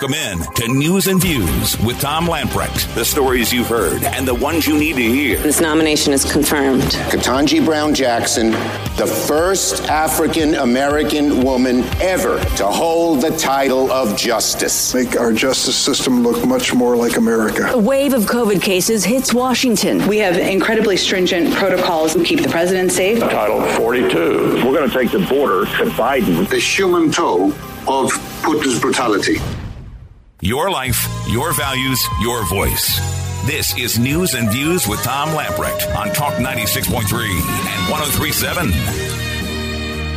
Welcome in to News and Views with Tom Lamprecht. The stories you've heard and the ones you need to hear. This nomination is confirmed. Ketanji Brown Jackson, the first African American woman ever to hold the title of justice. Make our justice system look much more like America. A wave of COVID cases hits Washington. We have incredibly stringent protocols to keep the president safe. Title 42. We're going to take the border to Biden. The human toll of Putin's brutality. Your life, your values, your voice. This is News and Views with Tom Lamprecht on Talk 96.3 and 1037.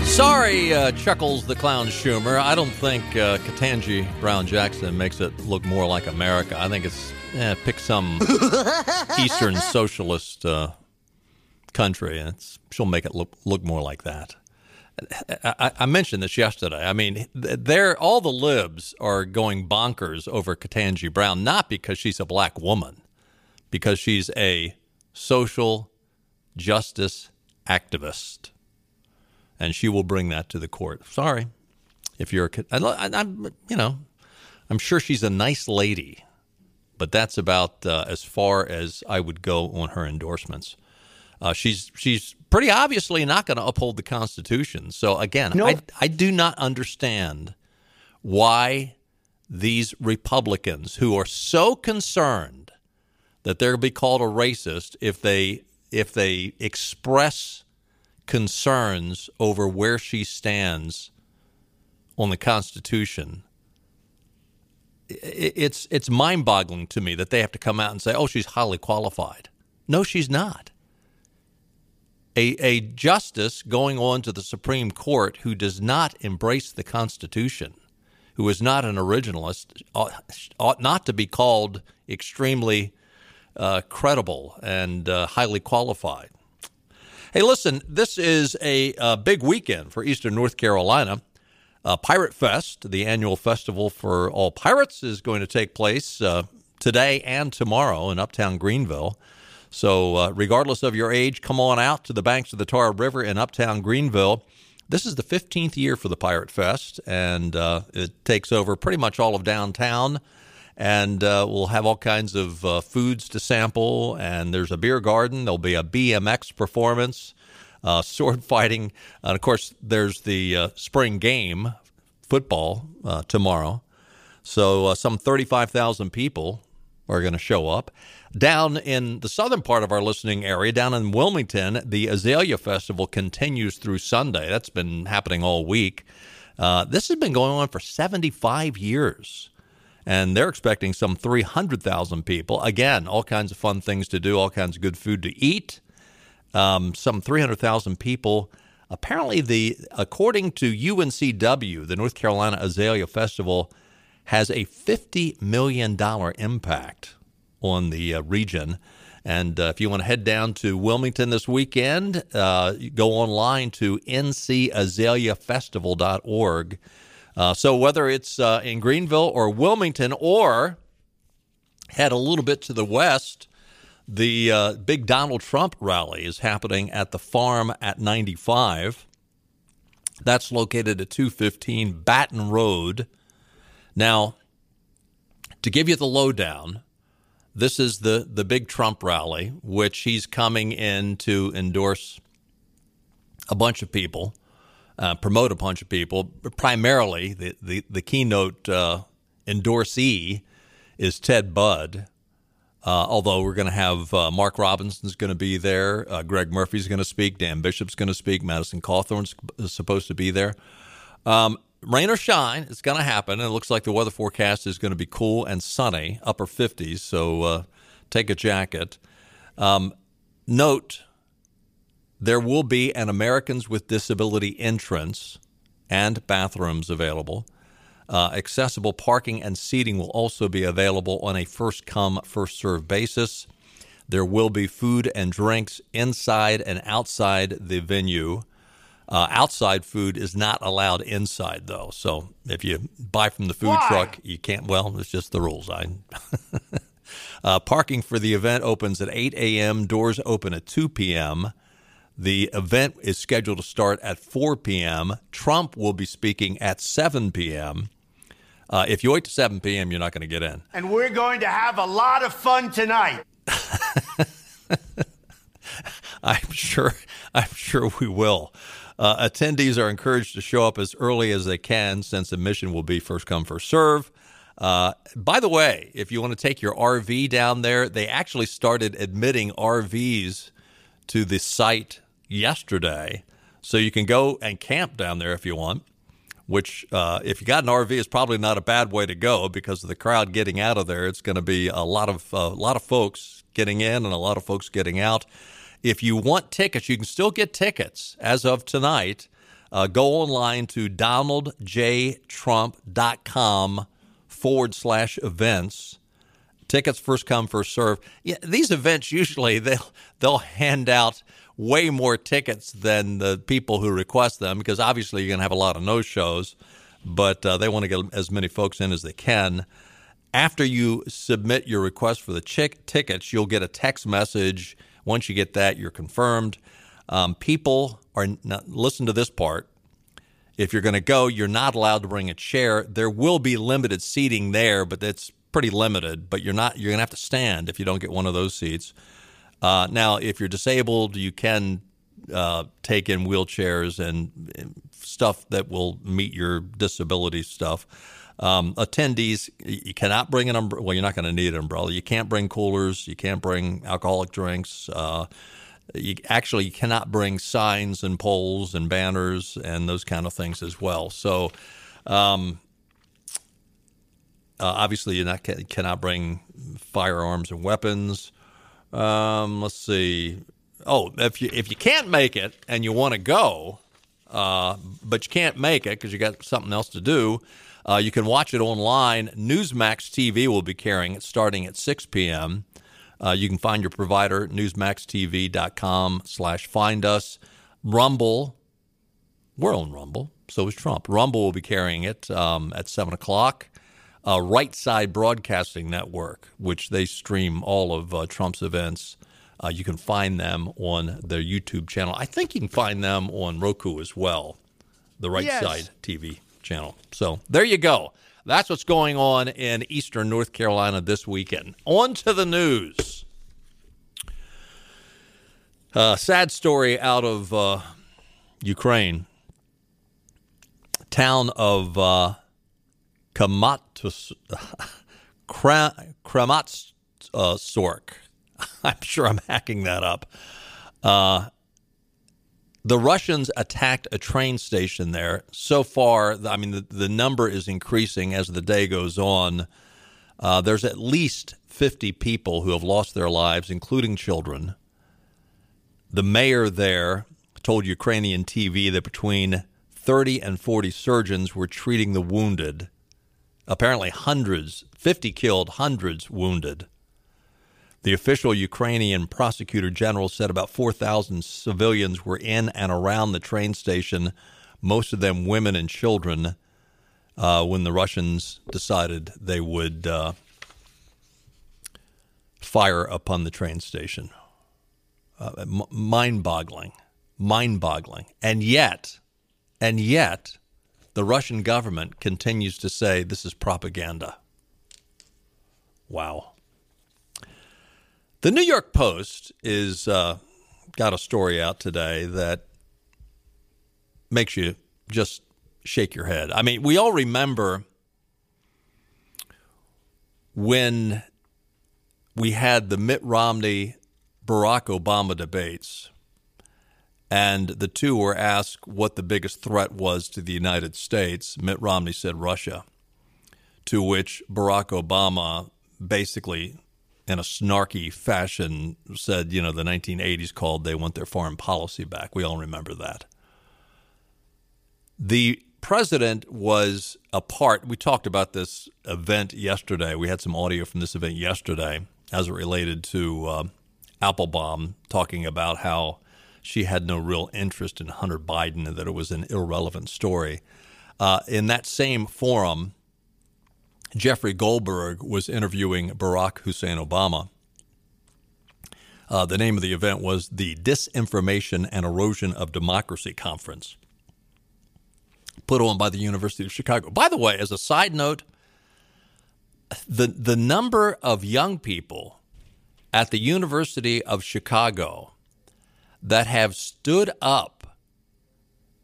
Sorry, uh, Chuckles the Clown Schumer. I don't think uh, Ketanji Brown Jackson makes it look more like America. I think it's eh, pick some Eastern socialist uh, country, and she'll make it look look more like that. I, I, mentioned this yesterday. I mean, they're all the libs are going bonkers over Ketanji Brown, not because she's a black woman, because she's a social justice activist, and she will bring that to the court. Sorry, if you're, a, I'm, you know, I'm sure she's a nice lady, but that's about uh, as far as I would go on her endorsements. Uh, she's she's pretty obviously not going to uphold the Constitution. So again, I I do not understand why these Republicans who are so concerned that they'll be called a racist if they if they express concerns over where she stands on the Constitution. It's it's mind-boggling to me that they have to come out and say, "Oh, she's highly qualified." No, she's not a, a justice going on to the Supreme Court who does not embrace the Constitution, who is not an originalist, ought, ought not to be called extremely uh, credible and uh, highly qualified. Hey, listen, this is a, a, big weekend for Eastern North Carolina. Uh, Pirate Fest, the annual festival for all pirates, is going to take place uh, today and tomorrow in Uptown Greenville. So, uh, regardless of your age, come on out to the banks of the Tar River in Uptown Greenville. This is the 15th year for the Pirate Fest, and uh, it takes over pretty much all of downtown. And uh, we'll have all kinds of uh, foods to sample, and there's a beer garden. There'll be a BMX performance, uh, sword fighting, and of course, there's the uh, spring game, football, tomorrow. So, some 35,000 people are going to show up. Down in the southern part of our listening area, down in Wilmington, the Azalea Festival continues through Sunday. That's been happening all week. Uh, this has been going on for 75 years, and they're expecting some 300,000 people. Again, all kinds of fun things to do, all kinds of good food to eat. Um, some 300,000 people. Apparently, the according to UNCW, the North Carolina Azalea Festival has a $50 million impact on the uh, region. And uh, if you want to head down to Wilmington this weekend, uh, go online to ncazaleafestival.org. Uh, so whether it's uh, in Greenville or Wilmington or head a little bit to the west, the uh, big Donald Trump rally is happening at the farm at 95. That's located at 215 Baton Road. Now, to give you the lowdown, this is the, the big Trump rally, which he's coming in to endorse a bunch of people, uh, promote a bunch of people. Primarily, the, the, the keynote uh, endorsee is Ted Budd. Uh, although we're going to have uh, Mark Robinson's going to be there, uh, Greg Murphy's going to speak, Dan Bishop's going to speak, Madison Cawthorn's supposed to be there. Um, rain or shine, it's going to happen. And it looks like the weather forecast is going to be cool and sunny, upper 50s. So uh, take a jacket. Um, note there will be an Americans with Disability entrance and bathrooms available. Uh, accessible parking and seating will also be available on a first come, first serve basis. There will be food and drinks inside and outside the venue. Uh, outside food is not allowed inside, though. So if you buy from the food Why? truck, you can't. Well, it's just the rules. I. uh, parking for the event opens at 8 a.m. Doors open at 2 p.m. The event is scheduled to start at 4 p.m. Trump will be speaking at 7 p.m. Uh, if you wait to 7 p.m., you're not going to get in. And we're going to have a lot of fun tonight. I'm sure. I'm sure we will. Uh, attendees are encouraged to show up as early as they can, since admission will be first come first serve. Uh, by the way, if you want to take your RV down there, they actually started admitting RVs to the site yesterday, so you can go and camp down there if you want. Which, uh, if you got an RV, is probably not a bad way to go because of the crowd getting out of there. It's going to be a lot of a lot of folks getting in and a lot of folks getting out. If you want tickets, you can still get tickets as of tonight. Uh, go online to donaldjtrump.com forward slash events. Tickets first come, first serve. Yeah, these events usually they'll they'll hand out way more tickets than the people who request them because obviously you're going to have a lot of no shows, but uh, they want to get as many folks in as they can. After you submit your request for the chick- tickets, you'll get a text message. Once you get that, you're confirmed. Um, people are not, listen to this part. If you're going to go, you're not allowed to bring a chair. There will be limited seating there, but it's pretty limited. But you're not. You're going to have to stand if you don't get one of those seats. Uh, now, if you're disabled, you can uh, take in wheelchairs and, and, stuff that will meet your disability stuff. Um, attendees, you cannot bring an umbrella. Well, you're not going to need an umbrella. You can't bring coolers. You can't bring alcoholic drinks. Uh, you actually cannot bring signs and poles and banners and those kind of things as well. So, um, uh, obviously, you not cannot bring firearms and weapons. Um, let's see. Oh, if you if you can't make it and you want to go, uh, but you can't make it because you got something else to do, uh, you can watch it online. Newsmax TV will be carrying it starting at 6 p.m. Uh, you can find your provider, newsmaxtv.com slash find us. Rumble, we're on Rumble, so is Trump. Rumble will be carrying it um, at 7 o'clock uh, Right Side Broadcasting Network, which they stream all of uh, Trump's events. Uh, you can find them on their YouTube channel. I think you can find them on Roku as well, the Right yes. Side TV channel. So there you go. That's what's going on in eastern North Carolina this weekend. On to the news. Uh, sad story out of uh, Ukraine. Town of uh, Kramatorsk. I'm sure I'm hacking that up. Uh, the Russians attacked a train station there. So far, I mean, the, the number is increasing as the day goes on. Uh, there's at least 50 people who have lost their lives, including children. The mayor there told Ukrainian TV that between 30 and 40 surgeons were treating the wounded apparently hundreds, 50 killed, hundreds wounded. The official Ukrainian prosecutor general said about 4,000 civilians were in and around the train station, most of them women and children, uh, when the Russians decided they would uh, fire upon the train station. Uh, m- mind boggling. Mind boggling. And yet, and yet, the Russian government continues to say this is propaganda. Wow. The New York Post is uh, got a story out today that makes you just shake your head. I mean, we all remember when we had the Mitt Romney Barack Obama debates and the two were asked what the biggest threat was to the United States. Mitt Romney said Russia, to which Barack Obama basically, in a snarky fashion, said, you know, the 1980s called, they want their foreign policy back. We all remember that. The president was a part, we talked about this event yesterday. We had some audio from this event yesterday as it related to uh, Applebaum talking about how she had no real interest in Hunter Biden and that it was an irrelevant story. Uh, in that same forum, Jeffrey Goldberg was interviewing Barack Hussein Obama. Uh, the name of the event was the Disinformation and Erosion of Democracy Conference, put on by the University of Chicago. By the way, as a side note, the the number of young people at the University of Chicago that have stood up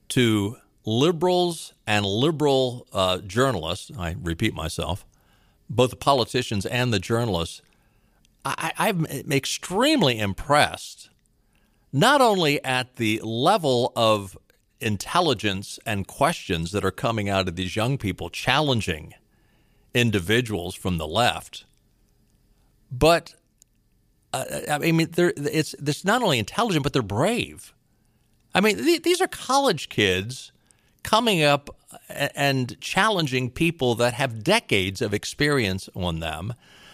to liberals and liberal uh, journalists, I repeat myself, both the politicians and the journalists, I, I'm extremely impressed, not only at the level of intelligence and questions that are coming out of these young people challenging individuals from the left, but uh, I mean, it's, it's not only intelligent, but they're brave. I mean, th- these are college kids coming up and challenging people that have decades of experience on them.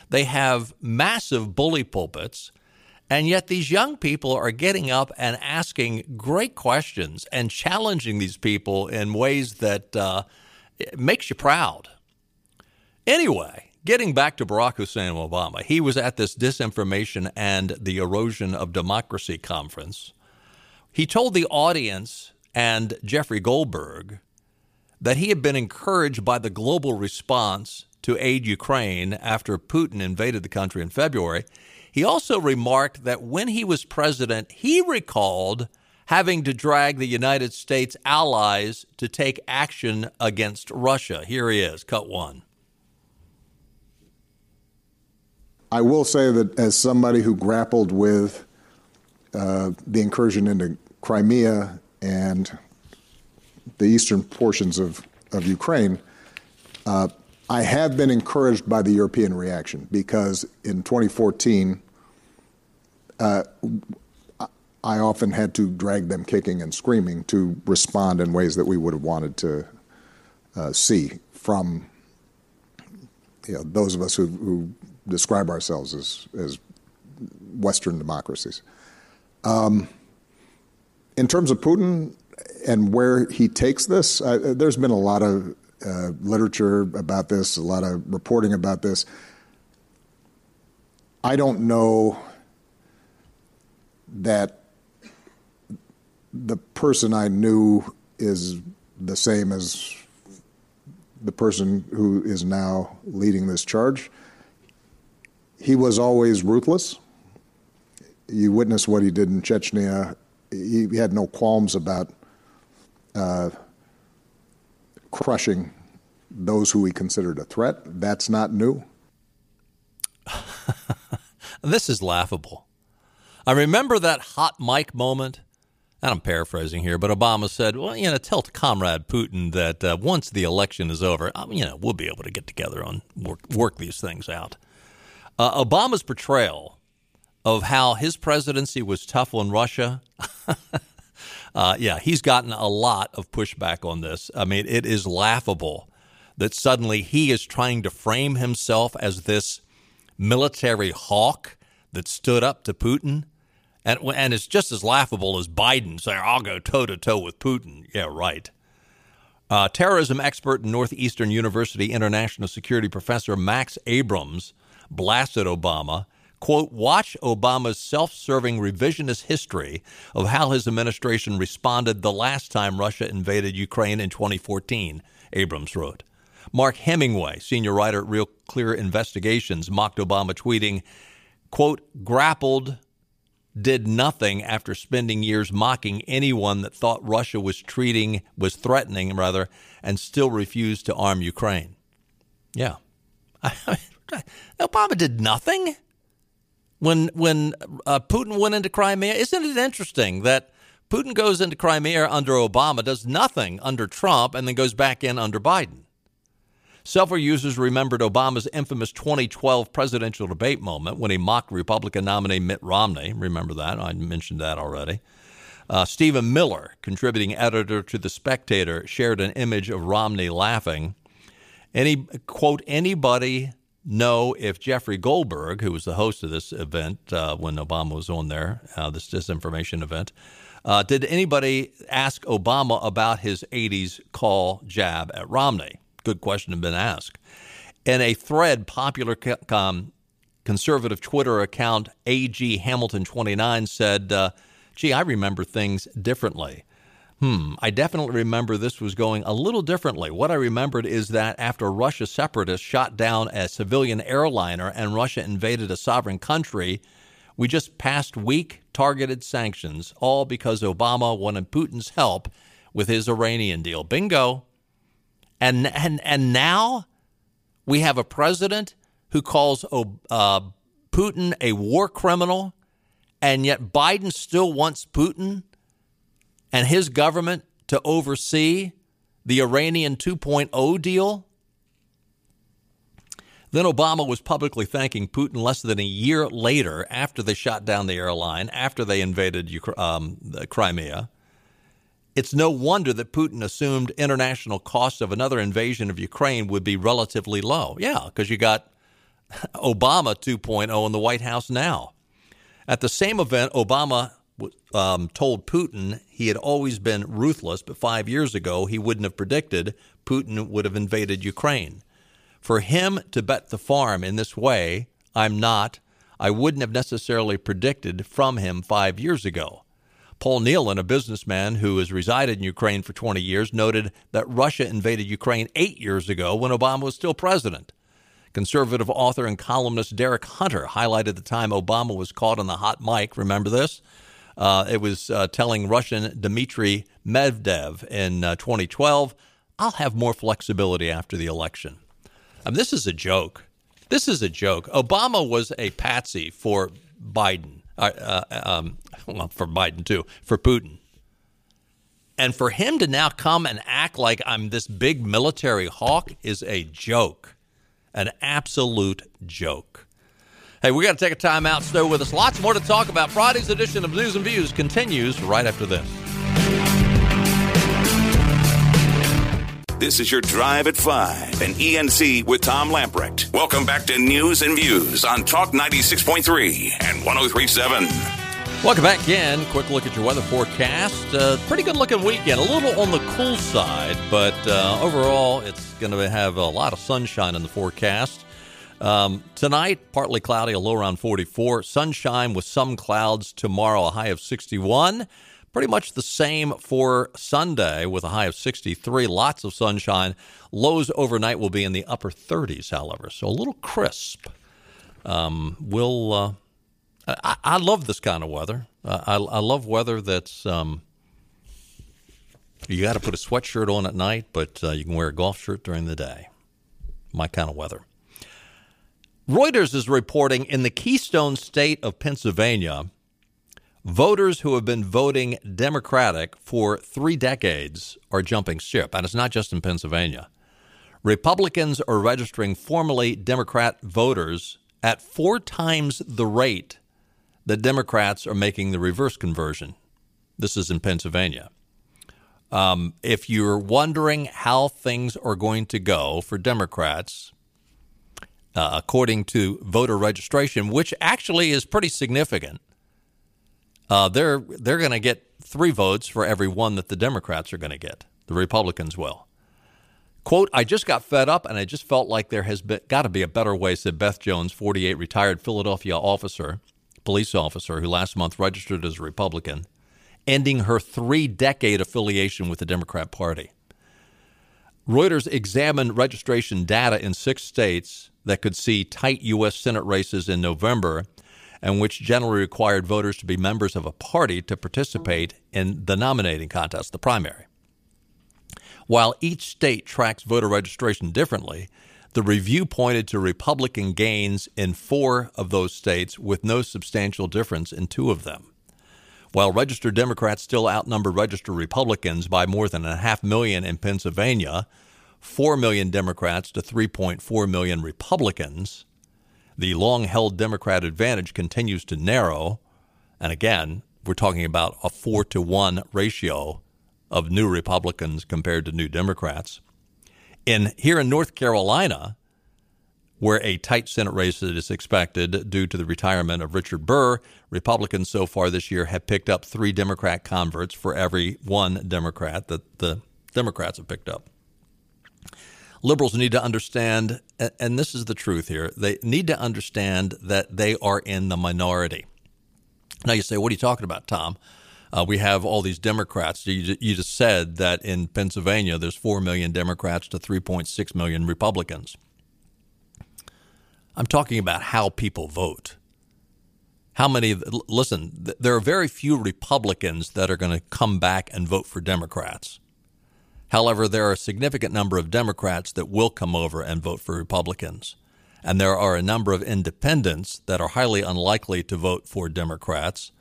They have massive bully pulpits. And yet, these young people are getting up and asking great questions and challenging these people in ways that uh, makes you proud. Anyway, getting back to Barack Hussein Obama, he was at this Disinformation and the Erosion of Democracy conference. He told the audience and Jeffrey Goldberg that he had been encouraged by the global response to aid Ukraine after Putin invaded the country in February. He also remarked that when he was president, he recalled having to drag the United States allies to take action against Russia. Here he is, cut one. I will say that as somebody who grappled with uh, the incursion into Crimea and the eastern portions of, of Ukraine, uh, I have been encouraged by the European reaction because in 2014, uh, I often had to drag them kicking and screaming to respond in ways that we would have wanted to uh, see from you know, those of us who, who describe ourselves as, as Western democracies. Um, in terms of Putin and where he takes this, there's been a lot of uh, literature about this, a lot of reporting about this. I don't know that the person I knew is the same as the person who is now leading this charge. He was always ruthless. You witnessed what he did in Chechnya. He had no qualms about uh, crushing those who he considered a threat. That's not new. this is laughable. I remember that hot mic moment. And I'm paraphrasing here, but Obama said, "Well, you know, tell Comrade Putin that uh, once the election is over, um, you know, we'll be able to get together and work work these things out." Uh, Obama's portrayal of how his presidency was tough on Russia. uh, yeah, he's gotten a lot of pushback on this. I mean, it is laughable that suddenly he is trying to frame himself as this military hawk that stood up to Putin. And, and it's just as laughable as Biden saying, I'll go toe to toe with Putin. Yeah, right. Uh, terrorism expert and Northeastern University international security professor Max Abrams blasted Obama. Quote, watch Obama's self serving revisionist history of how his administration responded the last time Russia invaded Ukraine in 2014, Abrams wrote. Mark Hemingway, senior writer at Real Clear Investigations, mocked Obama, tweeting, quote, grappled, did nothing after spending years mocking anyone that thought Russia was treating, was threatening, rather, and still refused to arm Ukraine. Yeah. Obama did nothing when when uh, Putin went into Crimea. Isn't it interesting that Putin goes into Crimea under Obama, does nothing under Trump, and then goes back in under Biden? Several users remembered Obama's infamous 2012 presidential debate moment when he mocked Republican nominee Mitt Romney. Remember that? I mentioned that already. Uh, Stephen Miller, contributing editor to The Spectator, shared an image of Romney laughing. Any quote, anybody know if Jeffrey Goldberg, who was the host of this event uh, when Obama was on there, uh, this disinformation event, uh, did anybody ask Obama about his 80s call jab at Romney? Good question had been asked. In a thread, popular um, conservative Twitter account AG Hamilton 29 said, uh, Gee, I remember things differently. Hmm, I definitely remember this was going a little differently. What I remembered is that after Russia separatists shot down a civilian airliner and Russia invaded a sovereign country, we just passed weak, targeted sanctions, all because Obama wanted Putin's help with his Iranian deal. Bingo. And, and, and now we have a president who calls uh, Putin a war criminal, and yet Biden still wants Putin and his government to oversee the Iranian 2.0 deal. Then Obama was publicly thanking Putin less than a year later after they shot down the airline, after they invaded um, Crimea. It's no wonder that Putin assumed international costs of another invasion of Ukraine would be relatively low. Yeah, because you got Obama 2.0 in the White House now. At the same event, Obama um, told Putin he had always been ruthless, but five years ago he wouldn't have predicted Putin would have invaded Ukraine. For him to bet the farm in this way, I'm not, I wouldn't have necessarily predicted from him five years ago. Paul Niland, a businessman who has resided in Ukraine for 20 years, noted that Russia invaded Ukraine eight years ago when Obama was still president. Conservative author and columnist Derek Hunter highlighted the time Obama was caught on the hot mic. Remember this? Uh, it was uh, telling Russian Dmitry Medvedev in uh, 2012, I'll have more flexibility after the election. I mean, this is a joke. This is a joke. Obama was a patsy for Biden uh, uh, um, well, for Biden too, for Putin. And for him to now come and act like I'm this big military hawk is a joke, an absolute joke. Hey, we got to take a time out. Stay with us. Lots more to talk about. Friday's edition of News and Views continues right after this. This is your Drive at 5 and ENC with Tom Lamprecht. Welcome back to News and Views on Talk 96.3 and 1037. Welcome back again. Quick look at your weather forecast. Uh, pretty good looking weekend. A little on the cool side, but uh, overall, it's going to have a lot of sunshine in the forecast. Um, tonight, partly cloudy, a low around 44. Sunshine with some clouds tomorrow, a high of 61. Pretty much the same for Sunday with a high of 63. Lots of sunshine. Lows overnight will be in the upper 30s, however, so a little crisp. Um, we'll. Uh, I, I, love this kind of weather. Uh, I, I, love weather that's. Um, you got to put a sweatshirt on at night, but uh, you can wear a golf shirt during the day. My kind of weather. Reuters is reporting in the Keystone state of Pennsylvania Voters who have been voting Democratic for three decades are jumping ship, and it's not just in Pennsylvania. Republicans are registering formerly Democrat voters at four times the rate that Democrats are making the reverse conversion. This is in Pennsylvania. Um, if you're wondering how things are going to go for Democrats, uh, according to voter registration, which actually is pretty significant, uh, they're they're going to get three votes for every one that the Democrats are going to get. The Republicans will. Quote, I just got fed up and I just felt like there has got to be a better way, said Beth Jones, 48, retired Philadelphia officer, police officer who last month registered as a Republican, ending her three decade affiliation with the Democrat Party. Reuters examined registration data in six states that could see tight U.S. Senate races in November and which generally required voters to be members of a party to participate in the nominating contest, the primary. While each state tracks voter registration differently, the review pointed to Republican gains in four of those states with no substantial difference in two of them. While registered Democrats still outnumber registered Republicans by more than a half million in Pennsylvania, 4 million Democrats to 3.4 million Republicans, the long held Democrat advantage continues to narrow. And again, we're talking about a four to one ratio of new Republicans compared to new Democrats. In here in North Carolina, where a tight Senate race is expected due to the retirement of Richard Burr, Republicans so far this year have picked up three Democrat converts for every one Democrat that the Democrats have picked up liberals need to understand, and this is the truth here, they need to understand that they are in the minority. Now you say, what are you talking about, Tom? Uh, we have all these Democrats. You, you just said that in Pennsylvania, there's 4 million Democrats to 3.6 million Republicans. I'm talking about how people vote. How many, listen, there are very few Republicans that are going to come back and vote for Democrats. However, there are a significant number of Democrats that will come over and vote for Republicans. And there are a number of independents that are highly unlikely to vote for Democrats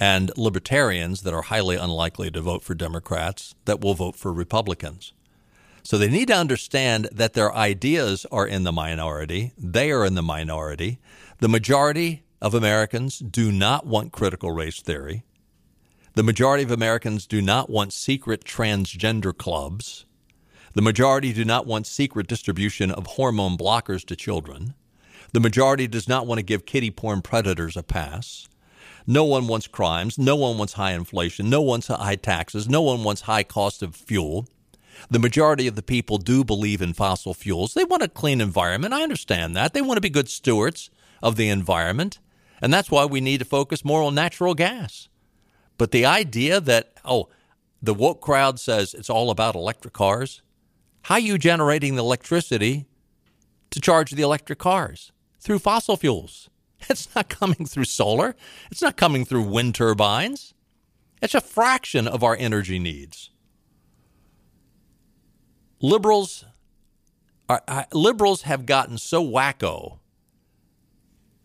and libertarians that are highly unlikely to vote for Democrats that will vote for Republicans. So they need to understand that their ideas are in the minority. They are in the minority. The majority of Americans do not want critical race theory. The majority of Americans do not want secret transgender clubs. The majority do not want secret distribution of hormone blockers to children. The majority does not want to give kitty porn predators a pass. No one wants crimes. No one wants high inflation. No one wants high taxes. No one wants high cost of fuel. The majority of the people do believe in fossil fuels. They want a clean environment. I understand that. They want to be good stewards of the environment. And that's why we need to focus more on natural gas. But the idea that, oh, the woke crowd says it's all about electric cars, how are you generating the electricity to charge the electric cars? Through fossil fuels. It's not coming through solar. It's not coming through wind turbines. It's a fraction of our energy needs. Liberals are, uh, liberals have gotten so wacko.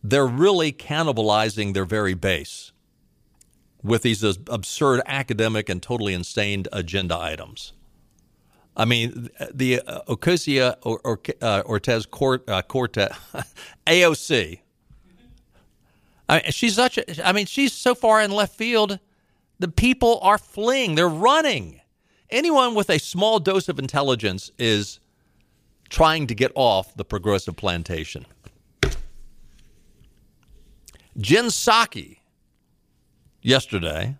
They're really cannibalizing their very base with these absurd academic and totally insane agenda items. I mean, the uh, Ocasio or, or, uh, Ortez Cort, uh, Cortez, AOC, I mean, she's such a, I mean, she's so far in left field. The people are fleeing. They're running. Anyone with a small dose of intelligence is trying to get off the progressive plantation. Jen Psaki yesterday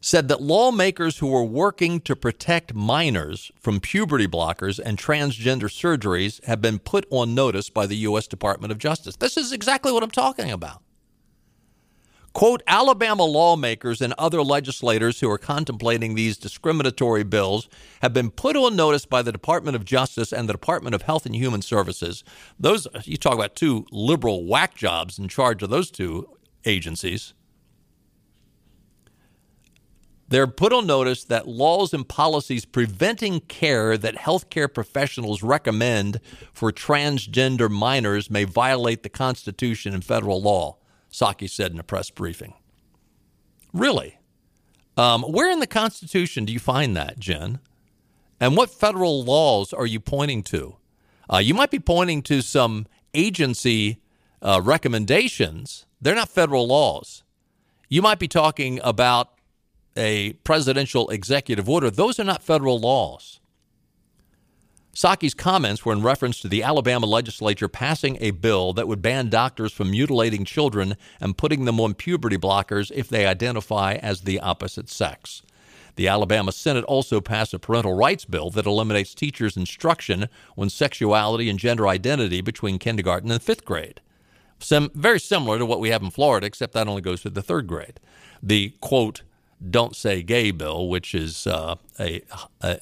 said that lawmakers who are working to protect minors from puberty blockers and transgender surgeries have been put on notice by the U.S. Department of Justice. This is exactly what I'm talking about. Quote, Alabama lawmakers and other legislators who are contemplating these discriminatory bills have been put on notice by the Department of Justice and the Department of Health and Human Services. Those, you talk about two liberal whack jobs in charge of those two agencies. They're put on notice that laws and policies preventing care that healthcare professionals recommend for transgender minors may violate the Constitution and federal law. Psaki said in a press briefing. Really? Um, where in the Constitution do you find that, Jen? And what federal laws are you pointing to? Uh, you might be pointing to some agency uh, recommendations. They're not federal laws. You might be talking about a presidential executive order. Those are not federal laws. Psaki's comments were in reference to the Alabama legislature passing a bill that would ban doctors from mutilating children and putting them on puberty blockers if they identify as the opposite sex. The Alabama Senate also passed a parental rights bill that eliminates teachers' instruction on sexuality and gender identity between kindergarten and fifth grade. Some, very similar to what we have in Florida, except that only goes to the third grade. The quote, don't say gay bill, which is uh, a, a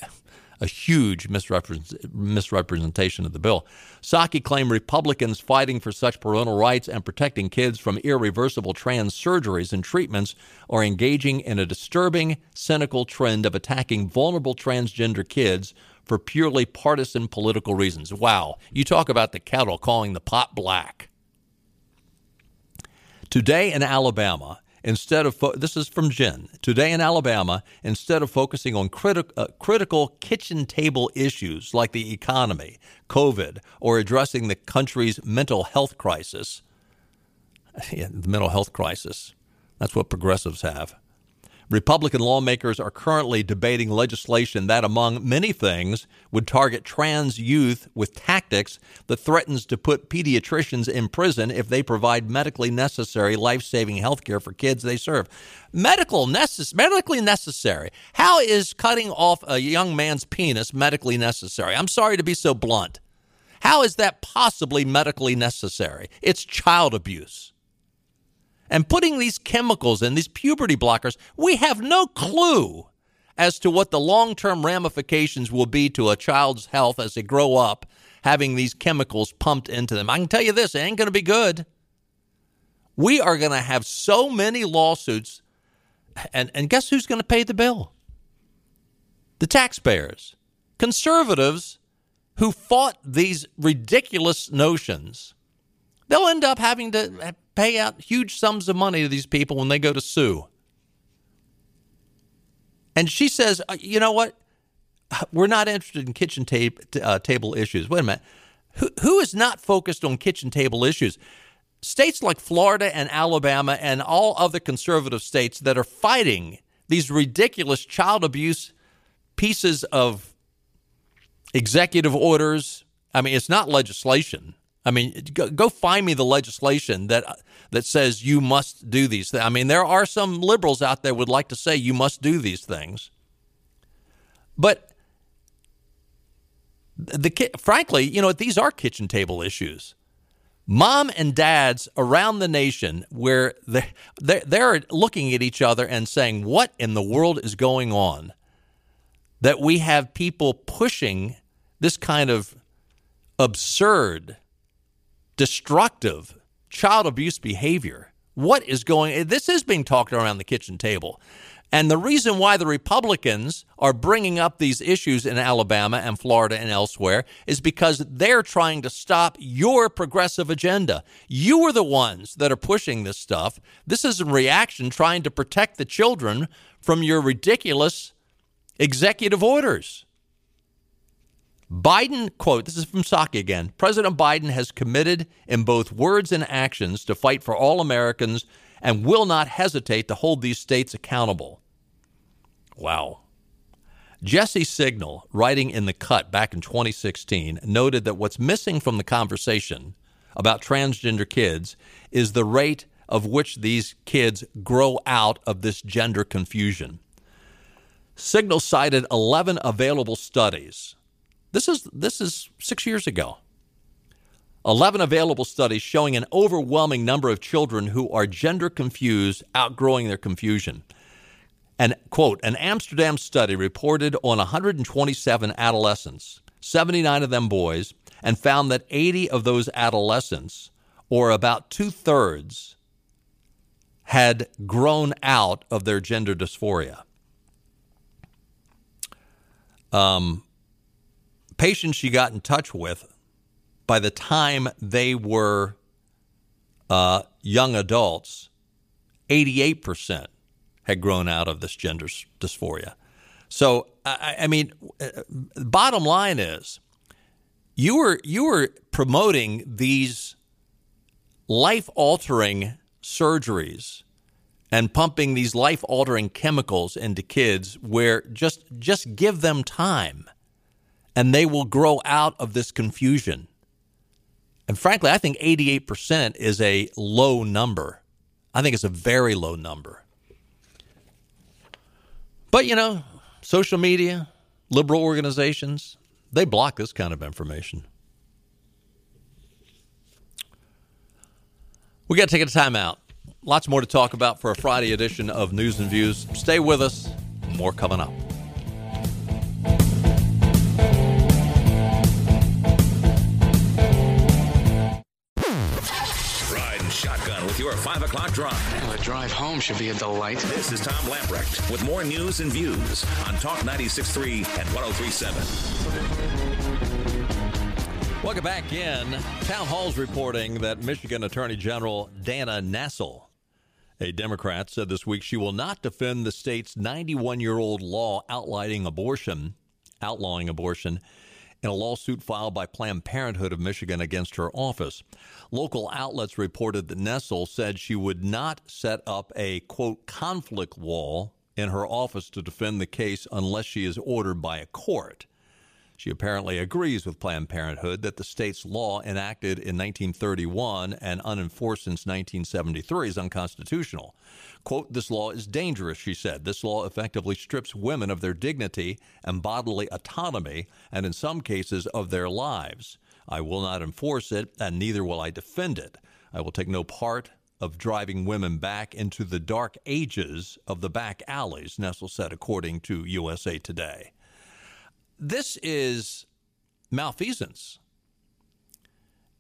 a huge misrepresentation of the bill. Psaki claimed Republicans fighting for such parental rights and protecting kids from irreversible trans surgeries and treatments are engaging in a disturbing, cynical trend of attacking vulnerable transgender kids for purely partisan political reasons. Wow, you talk about the kettle calling the pot black. Today in Alabama, instead of fo- this is from Jen today in Alabama instead of focusing on criti- uh, critical kitchen table issues like the economy, COVID, or addressing the country's mental health crisis. Yeah, the mental health crisis. That's what progressives have. Republican lawmakers are currently debating legislation that, among many things, would target trans youth with tactics that threatens to put pediatricians in prison if they provide medically necessary life-saving health care for kids they serve. Medical necess- medically necessary. How is cutting off a young man's penis medically necessary? I'm sorry to be so blunt. How is that possibly medically necessary? It's child abuse. And putting these chemicals in, these puberty blockers, we have no clue as to what the long term ramifications will be to a child's health as they grow up having these chemicals pumped into them. I can tell you this, it ain't going to be good. We are going to have so many lawsuits, and, and guess who's going to pay the bill? The taxpayers. Conservatives who fought these ridiculous notions, they'll end up having to pay out huge sums of money to these people when they go to sue. And she says, uh, you know what? We're not interested in kitchen ta- uh, table issues. Wait a minute. Who, who is not focused on kitchen table issues? States like Florida and Alabama and all other conservative states that are fighting these ridiculous child abuse pieces of executive orders. I mean, it's not legislation. I mean, go, go, find me the legislation that uh, that says you must do these things. I mean, there are some liberals out there would like to say you must do these things, but the frankly, you know, these are kitchen table issues. Mom and dads around the nation, where they they're, they're looking at each other and saying, "What in the world is going on?" That we have people pushing this kind of absurd destructive child abuse behavior. What is going this is being talked around the kitchen table. And the reason why the Republicans are bringing up these issues in Alabama and Florida and elsewhere is because they're trying to stop your progressive agenda. You are the ones that are pushing this stuff. This is a reaction trying to protect the children from your ridiculous executive orders. Biden, quote, this is from Psaki again President Biden has committed in both words and actions to fight for all Americans and will not hesitate to hold these states accountable. Wow. Jesse Singal, writing in The Cut back in 2016, noted that what's missing from the conversation about transgender kids is the rate of which these kids grow out of this gender confusion. Singal cited 11 available studies this is this is 6 years ago. 11 available studies showing an overwhelming number of children who are gender confused outgrowing their confusion. And quote, an Amsterdam study reported on 127 adolescents, 79 of them boys, and found that 80 of those adolescents, or about two thirds, had grown out of their gender dysphoria. Um, patients she got in touch with, by the time they were uh, young adults, 88% had grown out of this gender dysphoria. So, I, I mean, uh, bottom line is, you were you were promoting these life altering surgeries and pumping these life altering chemicals into kids where just just give them time and they will grow out of this confusion. And frankly, I think 88% is a low number. I think it's a very low number. But, you know, social media, liberal organizations, they block this kind of information. We got to take a time out. Lots more to talk about for a Friday edition of News and Views. Stay with us. More coming up. Your 5 o'clock drive. Well, the drive home should be a delight. This is Tom Lamprecht with more news and views on Talk 96.3 and 103.7. Welcome back in. Town Hall's reporting that Michigan Attorney General Dana Nessel, a Democrat, said this week she will not defend the state's 91 year old law outlining abortion, outlawing abortion in a lawsuit filed by Planned Parenthood of Michigan against her office. Local outlets reported that Nessel said she would not set up a, quote, conflict wall in her office to defend the case unless she is ordered by a court. She apparently agrees with Planned Parenthood that the state's law enacted in 1931 and unenforced since 1973 is unconstitutional. Quote, this law is dangerous, she said. This law effectively strips women of their dignity and bodily autonomy, and in some cases of their lives. I will not enforce it, and neither will I defend it. I will take no part of driving women back into the dark ages of the back alleys, Nessel said, according to USA Today. This is malfeasance.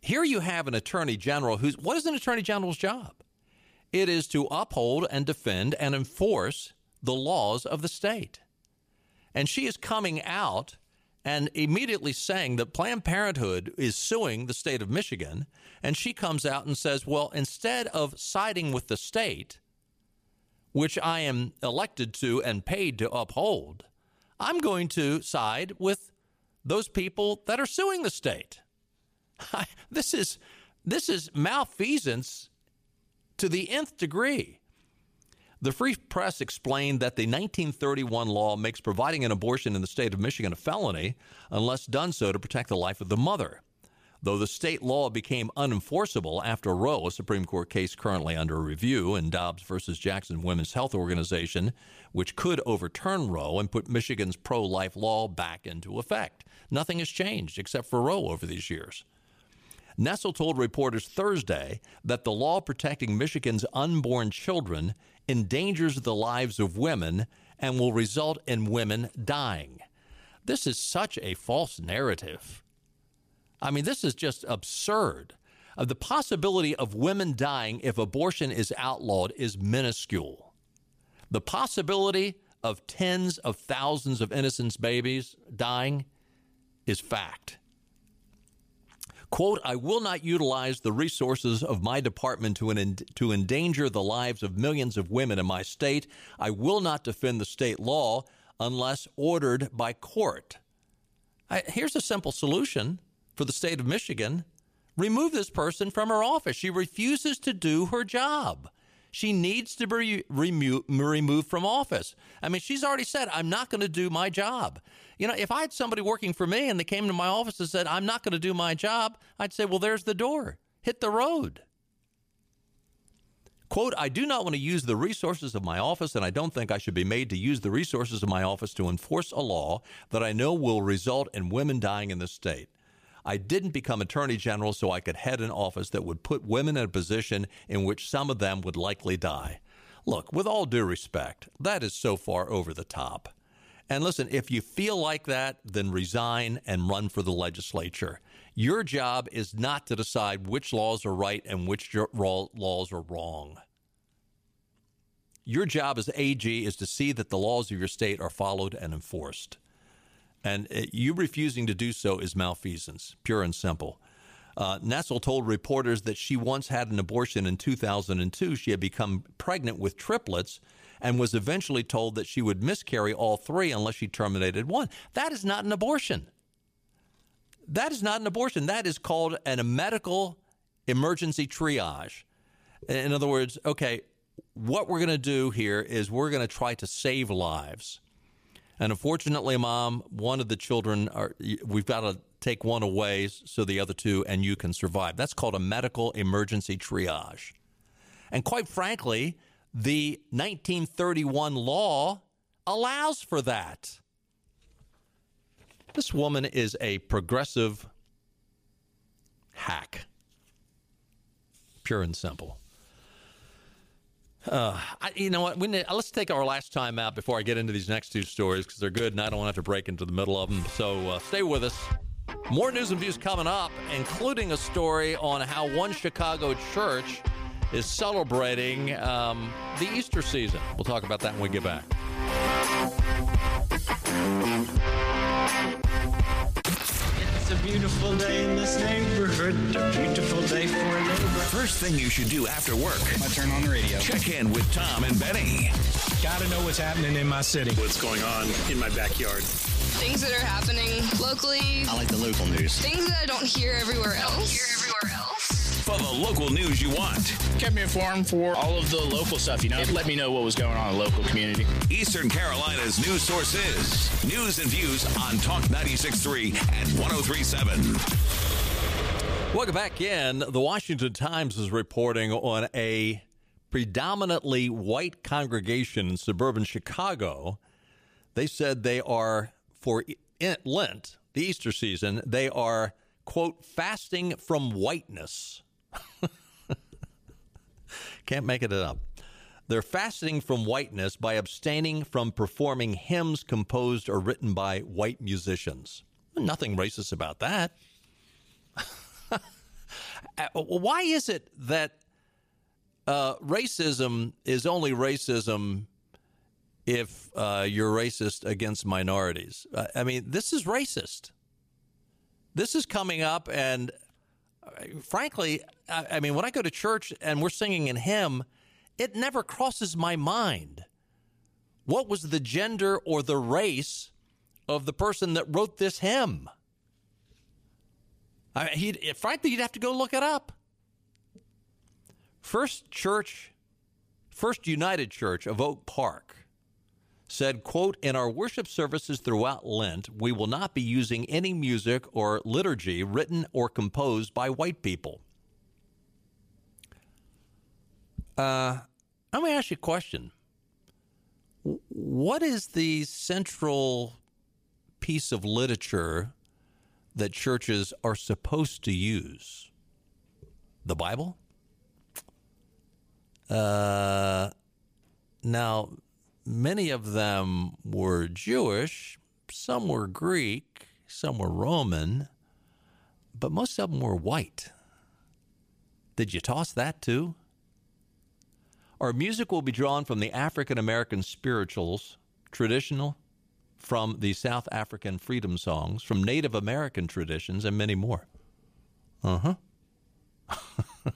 Here you have an attorney general who's what is an attorney general's job? It is to uphold and defend and enforce the laws of the state. And she is coming out and immediately saying that Planned Parenthood is suing the state of Michigan. And she comes out and says, well, instead of siding with the state, which I am elected to and paid to uphold, I'm going to side with those people that are suing the state. this is this is malfeasance to the nth degree. The Free Press explained that the 1931 law makes providing an abortion in the state of Michigan a felony unless done so to protect the life of the mother. Though the state law became unenforceable after Roe, a Supreme Court case currently under review in Dobbs versus Jackson Women's Health Organization, which could overturn Roe and put Michigan's pro life law back into effect. Nothing has changed except for Roe over these years. Nessel told reporters Thursday that the law protecting Michigan's unborn children endangers the lives of women and will result in women dying. This is such a false narrative. I mean, this is just absurd. Uh, the possibility of women dying if abortion is outlawed is minuscule. The possibility of tens of thousands of innocent babies dying is fact. Quote, I will not utilize the resources of my department to, en- to endanger the lives of millions of women in my state. I will not defend the state law unless ordered by court. I, here's a simple solution for the state of Michigan remove this person from her office. She refuses to do her job. She needs to be remo- removed from office. I mean, she's already said, I'm not going to do my job. You know, if I had somebody working for me and they came to my office and said, I'm not going to do my job, I'd say, well, there's the door. Hit the road. Quote, I do not want to use the resources of my office, and I don't think I should be made to use the resources of my office to enforce a law that I know will result in women dying in this state. I didn't become attorney general so I could head an office that would put women in a position in which some of them would likely die. Look, with all due respect, that is so far over the top. And listen, if you feel like that, then resign and run for the legislature. Your job is not to decide which laws are right and which laws are wrong. Your job as AG is to see that the laws of your state are followed and enforced. And uh, you refusing to do so is malfeasance, pure and simple. Uh, Nessel told reporters that she once had an abortion in 2002. She had become pregnant with triplets and was eventually told that she would miscarry all three unless she terminated one. That is not an abortion. That is not an abortion. That is called an, a medical emergency triage. In other words, okay, what we're going to do here is we're going to try to save lives. And unfortunately, mom, one of the children are, we've got to take one away so the other two and you can survive. That's called a medical emergency triage. And quite frankly, the 1931 law allows for that. This woman is a progressive hack. Pure and simple. Uh, I, you know what? Need, let's take our last time out before I get into these next two stories because they're good and I don't want to have to break into the middle of them. So uh, stay with us. More news and views coming up, including a story on how one Chicago church is celebrating um, the Easter season. We'll talk about that when we get back. It's a beautiful day in this neighborhood. A beautiful day for a neighbor. First thing you should do after work. I turn on the radio. Check in with Tom and Benny. Gotta know what's happening in my city. What's going on in my backyard. Things that are happening locally. I like the local news. Things that I don't hear everywhere else. Hear everywhere else for the local news you want. Kept me informed for all of the local stuff, you know. It let me know what was going on in the local community. Eastern Carolina's news source is news and views on Talk 96.3 and 103.7. Welcome back in. The Washington Times is reporting on a predominantly white congregation in suburban Chicago. They said they are, for Lent, the Easter season, they are, quote, fasting from whiteness. Can't make it up. They're fasting from whiteness by abstaining from performing hymns composed or written by white musicians. Nothing racist about that. Uh, why is it that uh, racism is only racism if uh, you're racist against minorities? Uh, I mean, this is racist. This is coming up, and uh, frankly, I, mean, when I go to church and we're singing in hymn, it never crosses my mind what was the gender or the race of the person that wrote this hymn. I mean, he eh, frankly, you'd have to go look it up. First Church, First United Church of Oak Park said, quote, in our worship services throughout Lent, we will not be using any music or liturgy written or composed by white people. Uh, let me ask you a question. What is the central piece of literature that churches are supposed to use? The Bible? Uh, now, many of them were Jewish, some were Greek, some were Roman, but most of them were white. Did you toss that too? Our music will be drawn from the African American spirituals, traditional, from the South African freedom songs, from Native American traditions, and many more. Uh huh.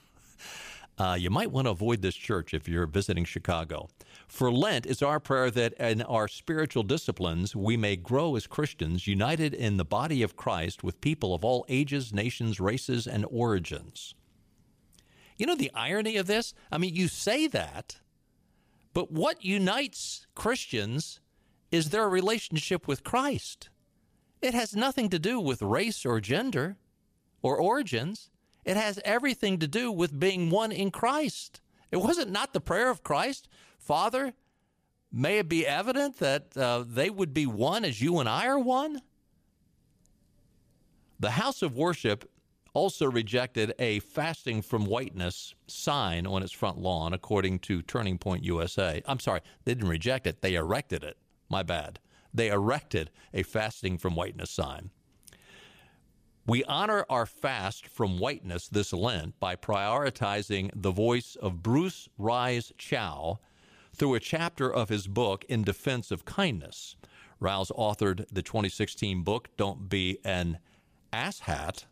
uh, you might want to avoid this church if you're visiting Chicago. For Lent, it's our prayer that in our spiritual disciplines we may grow as Christians, united in the body of Christ with people of all ages, nations, races, and origins. You know the irony of this? I mean, you say that, but what unites Christians is their relationship with Christ. It has nothing to do with race or gender or origins. It has everything to do with being one in Christ. It wasn't not the prayer of Christ, Father, may it be evident that uh, they would be one as you and I are one? The house of worship also rejected a fasting from whiteness sign on its front lawn, according to Turning Point USA. I'm sorry, they didn't reject it, they erected it. My bad. They erected a fasting from whiteness sign. We honor our fast from whiteness this Lent by prioritizing the voice of Bruce Reyes-Chow through a chapter of his book In Defense of Kindness. Rouse authored the 2016 book Don't Be an Asshat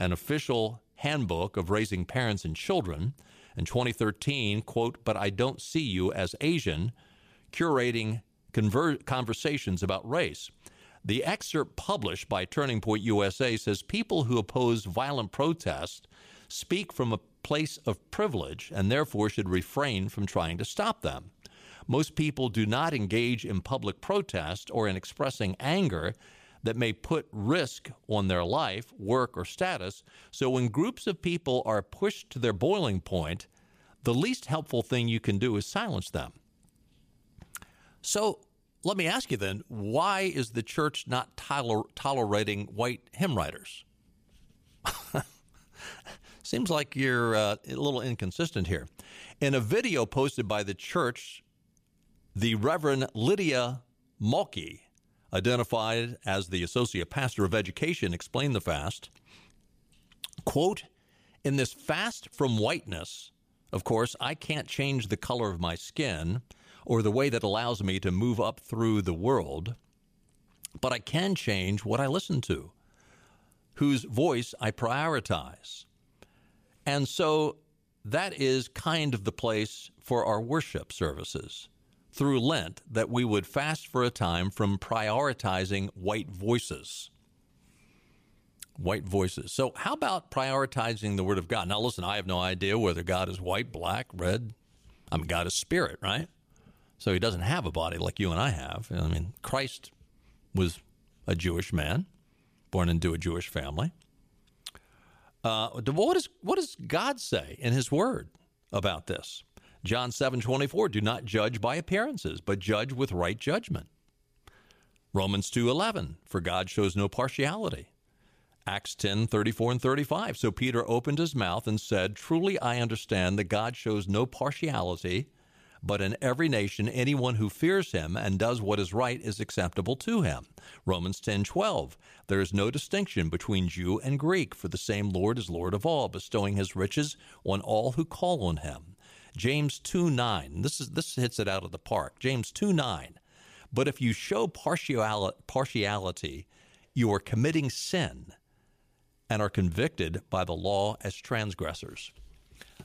an official handbook of raising parents and children. In 2013, quote, But I Don't See You as Asian, curating conver- conversations about race. The excerpt published by Turning Point USA says people who oppose violent protest speak from a place of privilege and therefore should refrain from trying to stop them. Most people do not engage in public protest or in expressing anger that may put risk on their life, work, or status. So when groups of people are pushed to their boiling point, the least helpful thing you can do is silence them. So let me ask you then why is the church not toler- tolerating white hymn writers? Seems like you're uh, a little inconsistent here. In a video posted by the church, the Reverend Lydia Mulkey identified as the associate pastor of education, explained the fast. Quote, in this fast from whiteness, of course, I can't change the color of my skin or the way that allows me to move up through the world, but I can change what I listen to, whose voice I prioritize. And so that is kind of the place for our worship services through Lent that we would fast for a time from prioritizing white voices. White voices. So, how about prioritizing the Word of God? Now, listen, I have no idea whether God is white, black, red. I mean, God is spirit, right? So, He doesn't have a body like you and I have. I mean, Christ was a Jewish man, born into a Jewish family. Uh, what, is, what does God say in His Word about this? John 7 24, do not judge by appearances, but judge with right judgment. Romans 2 11, for God shows no partiality. Acts 10 34 and 35. So Peter opened his mouth and said, Truly I understand that God shows no partiality, but in every nation, anyone who fears him and does what is right is acceptable to him. Romans 10 12. There is no distinction between Jew and Greek, for the same Lord is Lord of all, bestowing his riches on all who call on him. James 2 9. This, is, this hits it out of the park. James 2 9. But if you show partiality, you are committing sin and are convicted by the law as transgressors.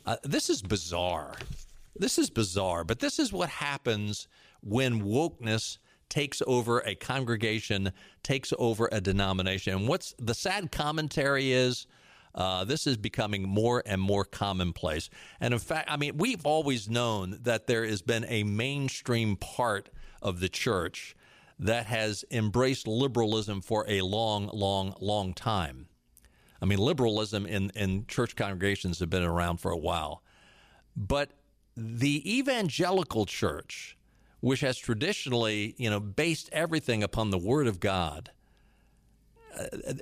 Uh, this is bizarre. This is bizarre, but this is what happens when wokeness takes over a congregation, takes over a denomination. And what's the sad commentary is uh, this is becoming more and more commonplace. And in fact, I mean, we've always known that there has been a mainstream part of the church that has embraced liberalism for a long, long, long time. I mean, liberalism in, in church congregations have been around for a while. But the evangelical church, which has traditionally, you know, based everything upon the Word of God,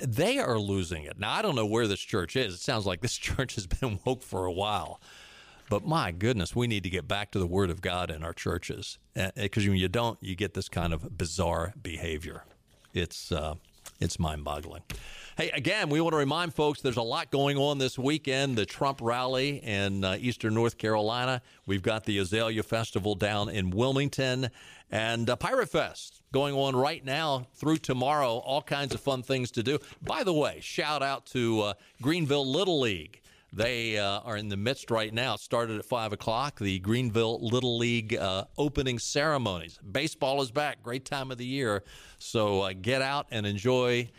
they are losing it. Now, I don't know where this church is. It sounds like this church has been woke for a while. But my goodness, we need to get back to the Word of God in our churches. Because uh, when you don't, you get this kind of bizarre behavior. It's, uh, it's mind boggling. Hey, again, we want to remind folks there's a lot going on this weekend. The Trump rally in uh, eastern North Carolina. We've got the Azalea Festival down in Wilmington and uh, Pirate Fest going on right now through tomorrow. All kinds of fun things to do. By the way, shout out to uh, Greenville Little League. They uh, are in the midst right now. Started at 5 o'clock, the Greenville Little League uh, opening ceremonies. Baseball is back. Great time of the year. So uh, get out and enjoy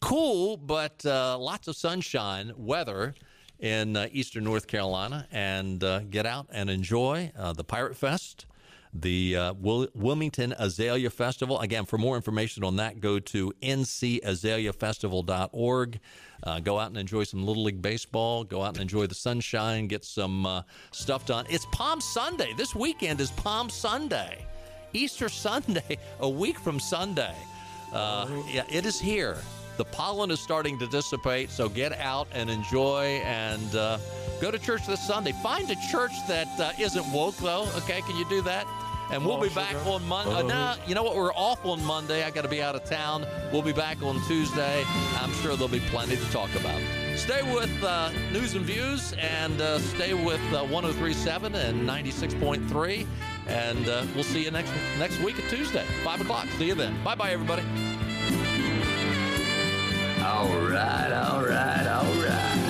cool, but uh, lots of sunshine weather in uh, eastern North Carolina, and uh, get out and enjoy the Pirate Fest, the uh, Wil- Wilmington Azalea Festival. Again, for more information on that, go to ncazaleafestival.org. Uh, go out and enjoy some Little League Baseball. Go out and enjoy the sunshine. Get some stuff done. It's Palm Sunday. This weekend is Palm Sunday. Easter Sunday, a week from Sunday. yeah, it is here. The pollen is starting to dissipate, so get out and enjoy and uh, go to church this Sunday. Find a church that uh, not woke, though. Okay, can you do that? And we'll be back on Monday. Uh, now, you know what? We're off on Monday. I got to be out of town. We'll be back on Tuesday. I'm sure there'll be plenty to talk about. Stay with uh, News and Views and uh, stay with uh, 1037 and 96.3. And uh, we'll see you next next week at Tuesday, 5 o'clock. See you then. Bye bye, everybody. All right, all right, all right.